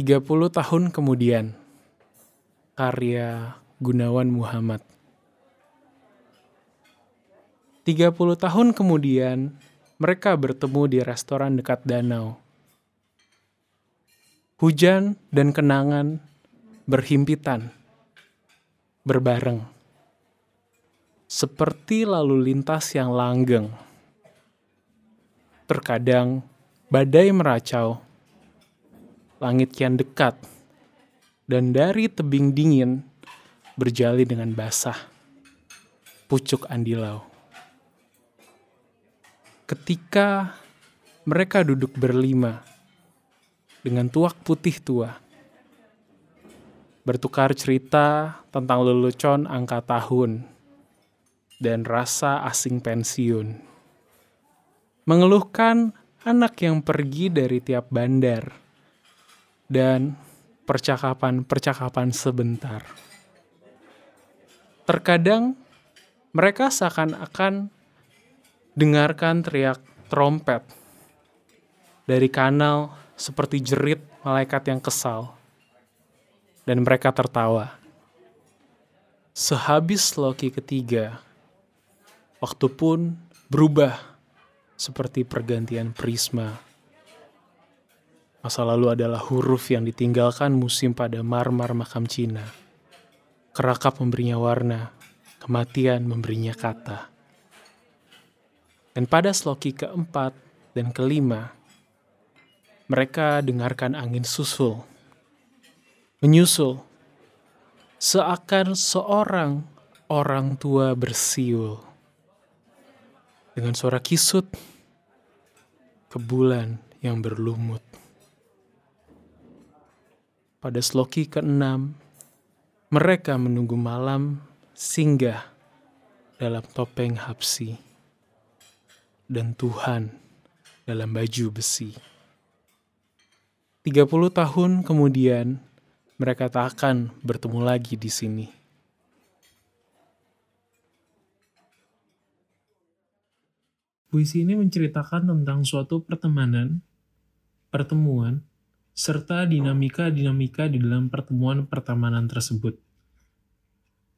30 tahun kemudian, karya Gunawan Muhammad. 30 tahun kemudian, mereka bertemu di restoran dekat danau. Hujan dan kenangan berhimpitan, berbareng. Seperti lalu lintas yang langgeng. Terkadang badai meracau, langit kian dekat, dan dari tebing dingin berjali dengan basah, pucuk andilau. Ketika mereka duduk berlima dengan tuak putih tua, bertukar cerita tentang lelucon angka tahun dan rasa asing pensiun, mengeluhkan anak yang pergi dari tiap bandar, dan percakapan-percakapan sebentar. Terkadang mereka seakan-akan dengarkan teriak trompet dari kanal seperti jerit malaikat yang kesal. Dan mereka tertawa. Sehabis Loki ketiga, waktu pun berubah seperti pergantian prisma. Masa lalu adalah huruf yang ditinggalkan musim pada marmar makam Cina. Kerakap memberinya warna, kematian memberinya kata. Dan pada sloki keempat dan kelima, mereka dengarkan angin susul, menyusul, seakan seorang orang tua bersiul. Dengan suara kisut, ke bulan yang berlumut. Pada sloki keenam, mereka menunggu malam singgah dalam topeng hapsi dan Tuhan dalam baju besi. 30 tahun kemudian, mereka tak akan bertemu lagi di sini. Puisi ini menceritakan tentang suatu pertemanan, pertemuan, serta dinamika-dinamika di dalam pertemuan pertemanan tersebut.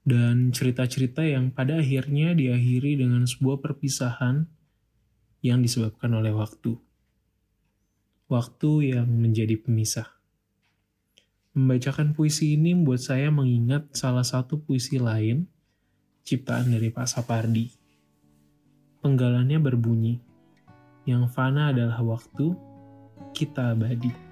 Dan cerita-cerita yang pada akhirnya diakhiri dengan sebuah perpisahan yang disebabkan oleh waktu. Waktu yang menjadi pemisah. Membacakan puisi ini membuat saya mengingat salah satu puisi lain, ciptaan dari Pak Sapardi. Penggalannya berbunyi, yang fana adalah waktu, kita abadi.